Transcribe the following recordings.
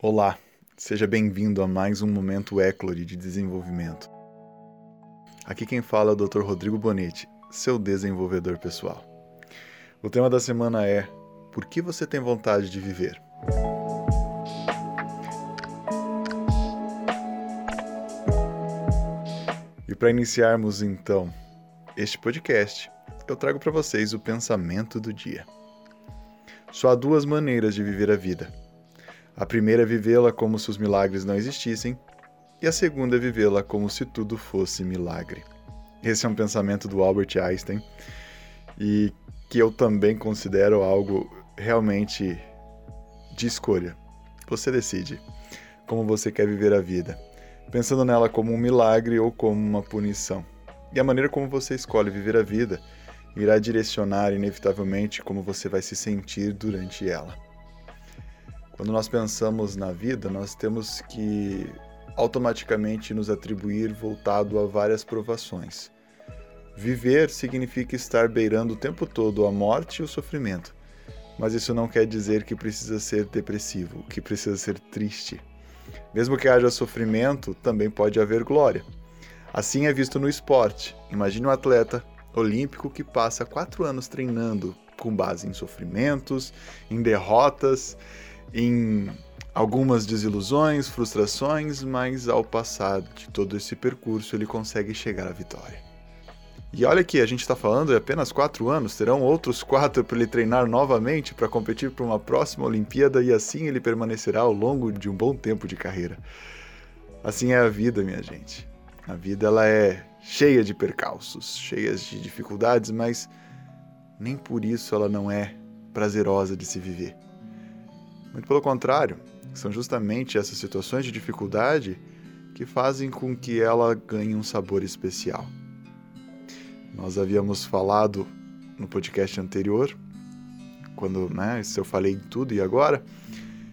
Olá, seja bem-vindo a mais um momento Eclore de desenvolvimento. Aqui quem fala é o Dr. Rodrigo Bonetti, seu desenvolvedor pessoal. O tema da semana é: Por que você tem vontade de viver? E para iniciarmos então este podcast, eu trago para vocês o pensamento do dia. Só há duas maneiras de viver a vida. A primeira é vivê-la como se os milagres não existissem, e a segunda é vivê-la como se tudo fosse milagre. Esse é um pensamento do Albert Einstein e que eu também considero algo realmente de escolha. Você decide como você quer viver a vida, pensando nela como um milagre ou como uma punição. E a maneira como você escolhe viver a vida irá direcionar inevitavelmente como você vai se sentir durante ela. Quando nós pensamos na vida, nós temos que automaticamente nos atribuir voltado a várias provações. Viver significa estar beirando o tempo todo a morte e o sofrimento. Mas isso não quer dizer que precisa ser depressivo, que precisa ser triste. Mesmo que haja sofrimento, também pode haver glória. Assim é visto no esporte. Imagine um atleta olímpico que passa quatro anos treinando com base em sofrimentos, em derrotas, em algumas desilusões, frustrações, mas ao passar de todo esse percurso ele consegue chegar à vitória. E olha que a gente está falando de apenas quatro anos, terão outros quatro para ele treinar novamente para competir para uma próxima Olimpíada e assim ele permanecerá ao longo de um bom tempo de carreira. Assim é a vida, minha gente. A vida ela é cheia de percalços, cheias de dificuldades, mas nem por isso ela não é prazerosa de se viver. Muito pelo contrário, são justamente essas situações de dificuldade que fazem com que ela ganhe um sabor especial. Nós havíamos falado no podcast anterior, quando né, eu falei tudo e agora,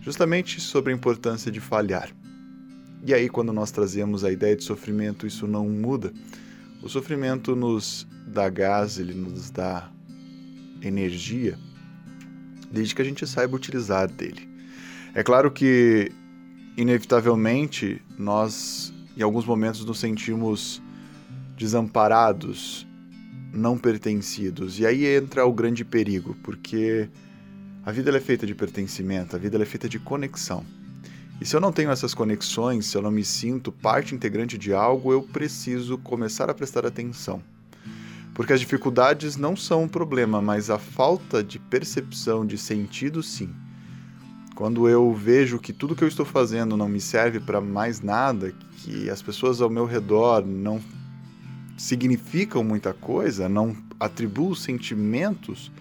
justamente sobre a importância de falhar. E aí, quando nós trazemos a ideia de sofrimento, isso não muda. O sofrimento nos dá gás, ele nos dá energia, desde que a gente saiba utilizar dele. É claro que, inevitavelmente, nós, em alguns momentos, nos sentimos desamparados, não pertencidos. E aí entra o grande perigo, porque a vida é feita de pertencimento, a vida é feita de conexão. E se eu não tenho essas conexões, se eu não me sinto parte integrante de algo, eu preciso começar a prestar atenção. Porque as dificuldades não são um problema, mas a falta de percepção, de sentido, sim. Quando eu vejo que tudo que eu estou fazendo não me serve para mais nada, que as pessoas ao meu redor não significam muita coisa, não atribuo sentimentos,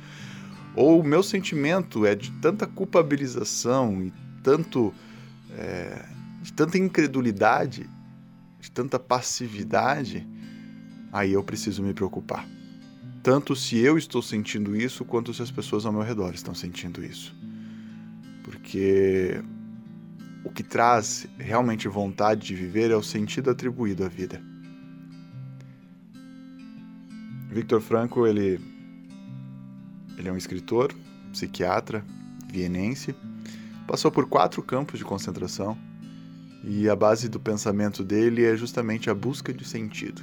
ou o meu sentimento é de tanta culpabilização e tanto é, de tanta incredulidade, de tanta passividade, aí eu preciso me preocupar. Tanto se eu estou sentindo isso, quanto se as pessoas ao meu redor estão sentindo isso. Porque o que traz realmente vontade de viver é o sentido atribuído à vida. Victor Franco, ele, ele é um escritor, psiquiatra, vienense, Passou por quatro campos de concentração e a base do pensamento dele é justamente a busca de sentido.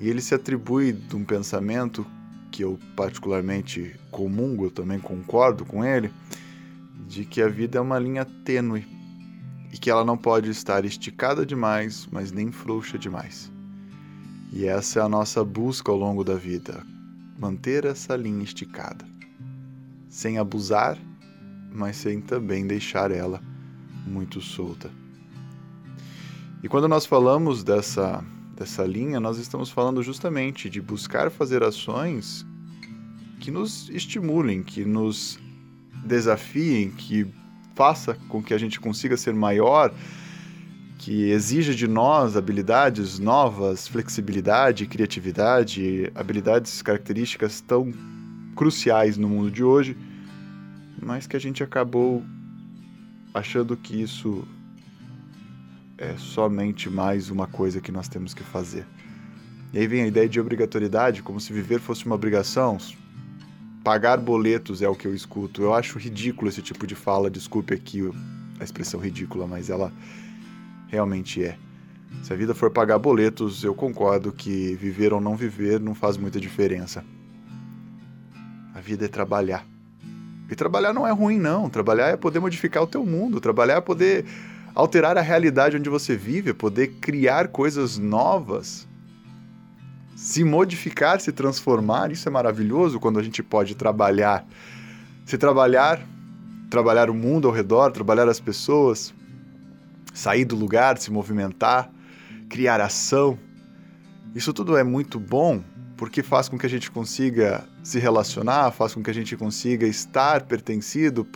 E ele se atribui de um pensamento que eu particularmente comungo, eu também concordo com ele, de que a vida é uma linha tênue e que ela não pode estar esticada demais, mas nem frouxa demais. E essa é a nossa busca ao longo da vida, manter essa linha esticada, sem abusar mas sem também deixar ela muito solta. E quando nós falamos dessa, dessa linha, nós estamos falando justamente de buscar fazer ações que nos estimulem, que nos desafiem, que faça com que a gente consiga ser maior, que exija de nós habilidades novas, flexibilidade, criatividade, habilidades, características tão cruciais no mundo de hoje mas que a gente acabou achando que isso é somente mais uma coisa que nós temos que fazer. E aí vem a ideia de obrigatoriedade, como se viver fosse uma obrigação. Pagar boletos é o que eu escuto. Eu acho ridículo esse tipo de fala, desculpe aqui a expressão ridícula, mas ela realmente é. Se a vida for pagar boletos, eu concordo que viver ou não viver não faz muita diferença. A vida é trabalhar. E trabalhar não é ruim, não. Trabalhar é poder modificar o teu mundo. Trabalhar é poder alterar a realidade onde você vive, poder criar coisas novas. Se modificar, se transformar, isso é maravilhoso quando a gente pode trabalhar. Se trabalhar, trabalhar o mundo ao redor, trabalhar as pessoas, sair do lugar, se movimentar, criar ação. Isso tudo é muito bom porque faz com que a gente consiga se relacionar, faz com que a gente consiga estar pertencido.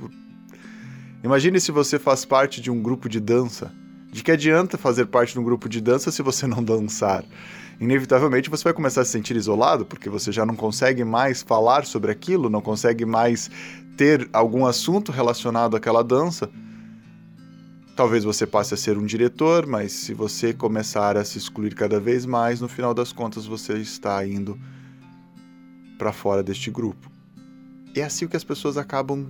Imagine se você faz parte de um grupo de dança. De que adianta fazer parte de um grupo de dança se você não dançar? Inevitavelmente você vai começar a se sentir isolado, porque você já não consegue mais falar sobre aquilo, não consegue mais ter algum assunto relacionado àquela dança. Talvez você passe a ser um diretor, mas se você começar a se excluir cada vez mais, no final das contas você está indo para fora deste grupo. É assim que as pessoas acabam,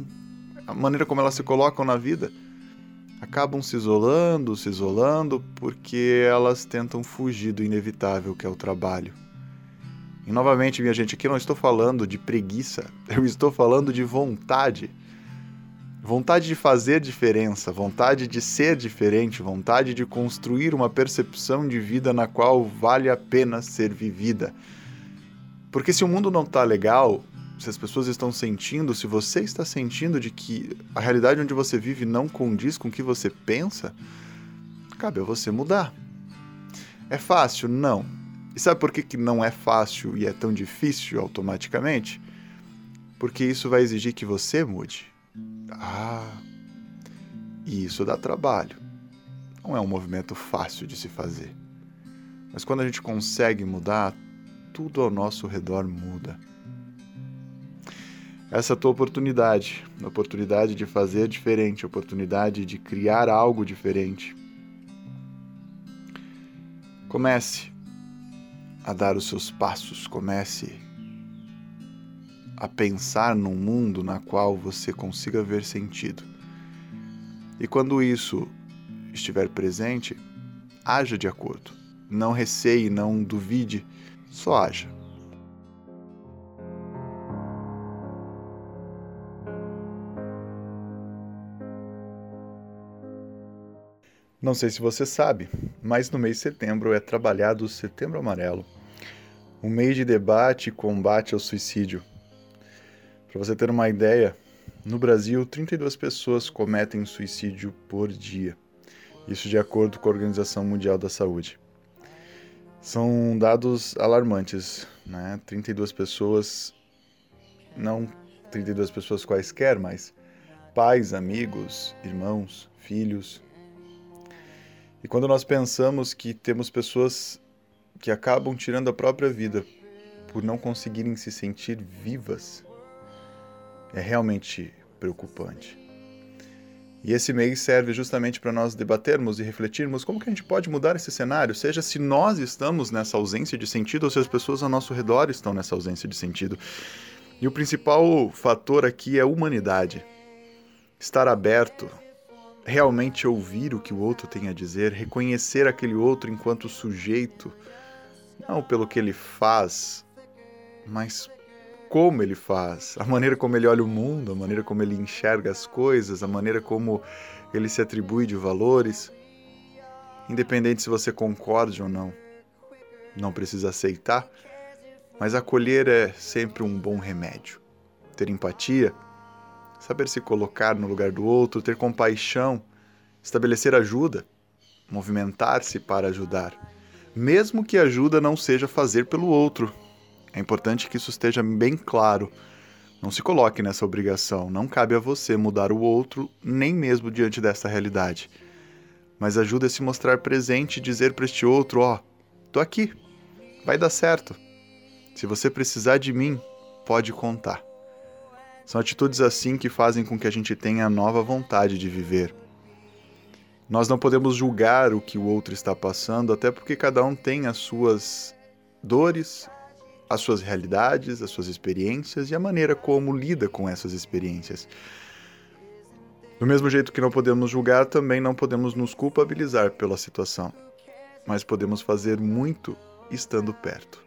a maneira como elas se colocam na vida, acabam se isolando, se isolando, porque elas tentam fugir do inevitável que é o trabalho. E novamente, minha gente, aqui não estou falando de preguiça, eu estou falando de vontade vontade de fazer diferença, vontade de ser diferente, vontade de construir uma percepção de vida na qual vale a pena ser vivida. Porque se o mundo não está legal, se as pessoas estão sentindo, se você está sentindo de que a realidade onde você vive não condiz com o que você pensa, cabe a você mudar. É fácil? Não. E sabe por que, que não é fácil e é tão difícil automaticamente? Porque isso vai exigir que você mude. Ah, isso dá trabalho. Não é um movimento fácil de se fazer. Mas quando a gente consegue mudar, tudo ao nosso redor muda. Essa tua oportunidade, a oportunidade de fazer diferente, a oportunidade de criar algo diferente. Comece a dar os seus passos, comece a pensar num mundo na qual você consiga ver sentido. E quando isso estiver presente, haja de acordo. Não receie, não duvide, só haja. Não sei se você sabe, mas no mês de setembro é trabalhado o Setembro Amarelo, um mês de debate e combate ao suicídio. Para você ter uma ideia, no Brasil, 32 pessoas cometem suicídio por dia. Isso de acordo com a Organização Mundial da Saúde. São dados alarmantes, né? 32 pessoas, não 32 pessoas quaisquer, mas pais, amigos, irmãos, filhos. E quando nós pensamos que temos pessoas que acabam tirando a própria vida por não conseguirem se sentir vivas, é realmente preocupante. E esse mês serve justamente para nós debatermos e refletirmos como que a gente pode mudar esse cenário, seja se nós estamos nessa ausência de sentido ou se as pessoas ao nosso redor estão nessa ausência de sentido. E o principal fator aqui é a humanidade. Estar aberto, realmente ouvir o que o outro tem a dizer, reconhecer aquele outro enquanto sujeito, não pelo que ele faz, mas como ele faz, a maneira como ele olha o mundo, a maneira como ele enxerga as coisas, a maneira como ele se atribui de valores. Independente se você concorde ou não, não precisa aceitar, mas acolher é sempre um bom remédio. Ter empatia, saber se colocar no lugar do outro, ter compaixão, estabelecer ajuda, movimentar-se para ajudar, mesmo que a ajuda não seja fazer pelo outro, é importante que isso esteja bem claro. Não se coloque nessa obrigação. Não cabe a você mudar o outro, nem mesmo diante dessa realidade. Mas ajude a se mostrar presente e dizer para este outro: Ó, oh, tô aqui, vai dar certo. Se você precisar de mim, pode contar. São atitudes assim que fazem com que a gente tenha nova vontade de viver. Nós não podemos julgar o que o outro está passando, até porque cada um tem as suas dores as suas realidades, as suas experiências e a maneira como lida com essas experiências. Do mesmo jeito que não podemos julgar, também não podemos nos culpabilizar pela situação, mas podemos fazer muito estando perto.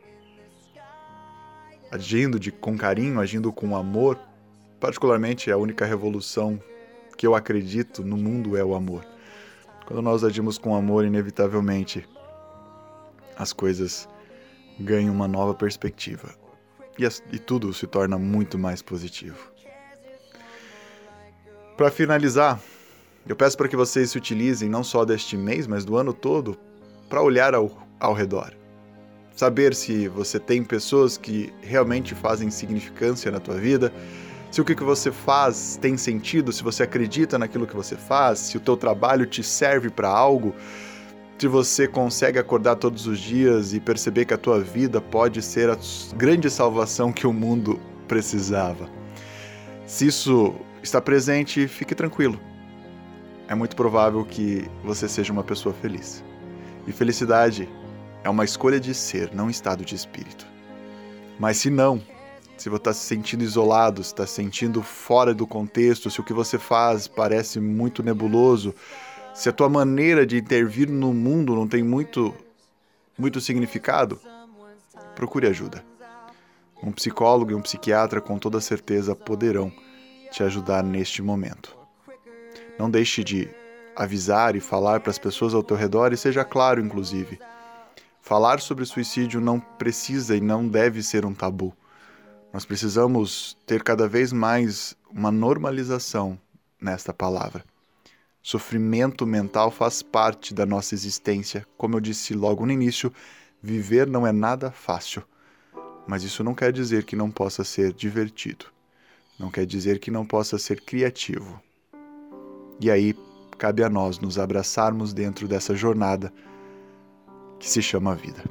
Agindo de, com carinho, agindo com amor, particularmente a única revolução que eu acredito no mundo é o amor. Quando nós agimos com amor, inevitavelmente as coisas ganham uma nova perspectiva e, as, e tudo se torna muito mais positivo. Para finalizar, eu peço para que vocês se utilizem não só deste mês, mas do ano todo, para olhar ao, ao redor. Saber se você tem pessoas que realmente fazem significância na tua vida, se o que você faz tem sentido, se você acredita naquilo que você faz, se o teu trabalho te serve para algo, se você consegue acordar todos os dias e perceber que a tua vida pode ser a grande salvação que o mundo precisava. Se isso está presente, fique tranquilo. É muito provável que você seja uma pessoa feliz. E felicidade é uma escolha de ser, não um estado de espírito. Mas se não, se você está se sentindo isolado, se está se sentindo fora do contexto, se o que você faz parece muito nebuloso, se a tua maneira de intervir no mundo não tem muito, muito significado, procure ajuda. Um psicólogo e um psiquiatra com toda certeza poderão te ajudar neste momento. Não deixe de avisar e falar para as pessoas ao teu redor e seja claro, inclusive. Falar sobre suicídio não precisa e não deve ser um tabu. Nós precisamos ter cada vez mais uma normalização nesta palavra. Sofrimento mental faz parte da nossa existência. Como eu disse logo no início, viver não é nada fácil. Mas isso não quer dizer que não possa ser divertido. Não quer dizer que não possa ser criativo. E aí cabe a nós nos abraçarmos dentro dessa jornada que se chama vida.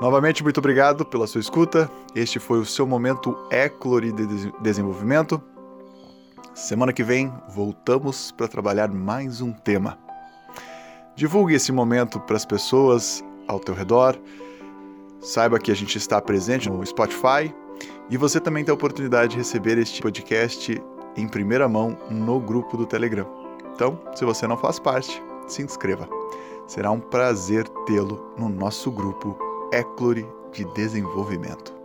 Novamente, muito obrigado pela sua escuta. Este foi o seu momento Eclore de Desenvolvimento. Semana que vem voltamos para trabalhar mais um tema. Divulgue esse momento para as pessoas ao teu redor. Saiba que a gente está presente no Spotify e você também tem a oportunidade de receber este podcast em primeira mão no grupo do Telegram. Então, se você não faz parte, se inscreva. Será um prazer tê-lo no nosso grupo Eclore de Desenvolvimento.